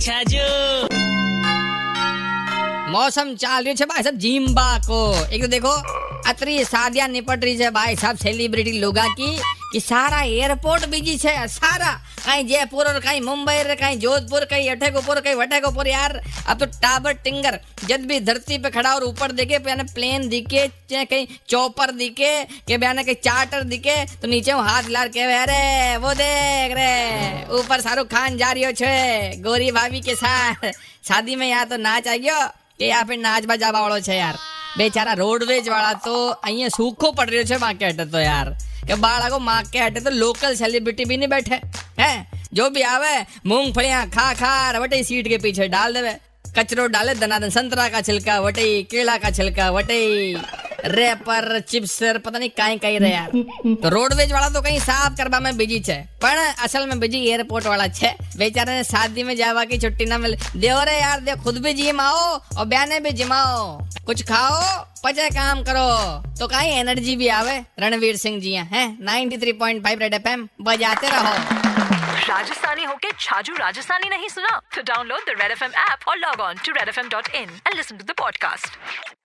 अच्छा जो। मौसम चाल रही है भाई साहब, जिम्बा को। एक तो देखो, अतरी शादियाँ निपट रही है भाई साहब सेलिब्रिटी लोगा की। कि सारा एयरपोर्ट बिजी છે सारा कहीं जयपुर और कहीं मुंबई रे कहीं जोधपुर कहीं अठेकोपुर कहीं वठेकोपुर यार अब तो टाबर टिंगर जब भी धरती पे खड़ा और ऊपर दिखे बयाने प्लेन दिखे चाहे कहीं चौपर दिखे के बयाने कहीं चार्टर दिखे तो नीचे वो हाथ लार के अरे वो देख रे ऊपर शाहरुख खान जा रही छे गोरी भाभी के साथ शादी में यहाँ तो नाच आ गयो કે આ ફિર નાચ બજાવા વાળો છે યાર બેચારા રોડવેજ વાળા તો અહીંયા સૂખો પડ રહ્યો છે માકે હટે તો યાર કે બાળકો માકે हटे तो लोकल सेलिब्रिटी भी नहीं बैठे हैं जो भी आवे मूंगफलियां खा खा वटे सीट के पीछे डाल देवे कचरो डाले दनादन संतरा का छिलका वटे केला का छिलका वटे રેપર पता नहीं कहीं कहीं रहे यार। तो रोडवेज़ वाला तो कहीं साफ़ करवा में बिज़ी छे, पर असल में बिज़ी एयरपोर्ट वाला छे। बेचारे ने शादी में जावा की छुट्टी ना मिले देव रे यार दे खुद भी जिम आओ और बयाने भी जिमाओ कुछ खाओ, पचे काम करो। तो कहीं एनर्जी भी आवे, रणवीर सिंह जी हैं 93.5 रेड एफ़ एम बजाते रहो। राजस्थानी होके छाजू राजस्थानी नहीं सुना? तो download the Red F M app और log on to Red F M dot in and listen to the podcast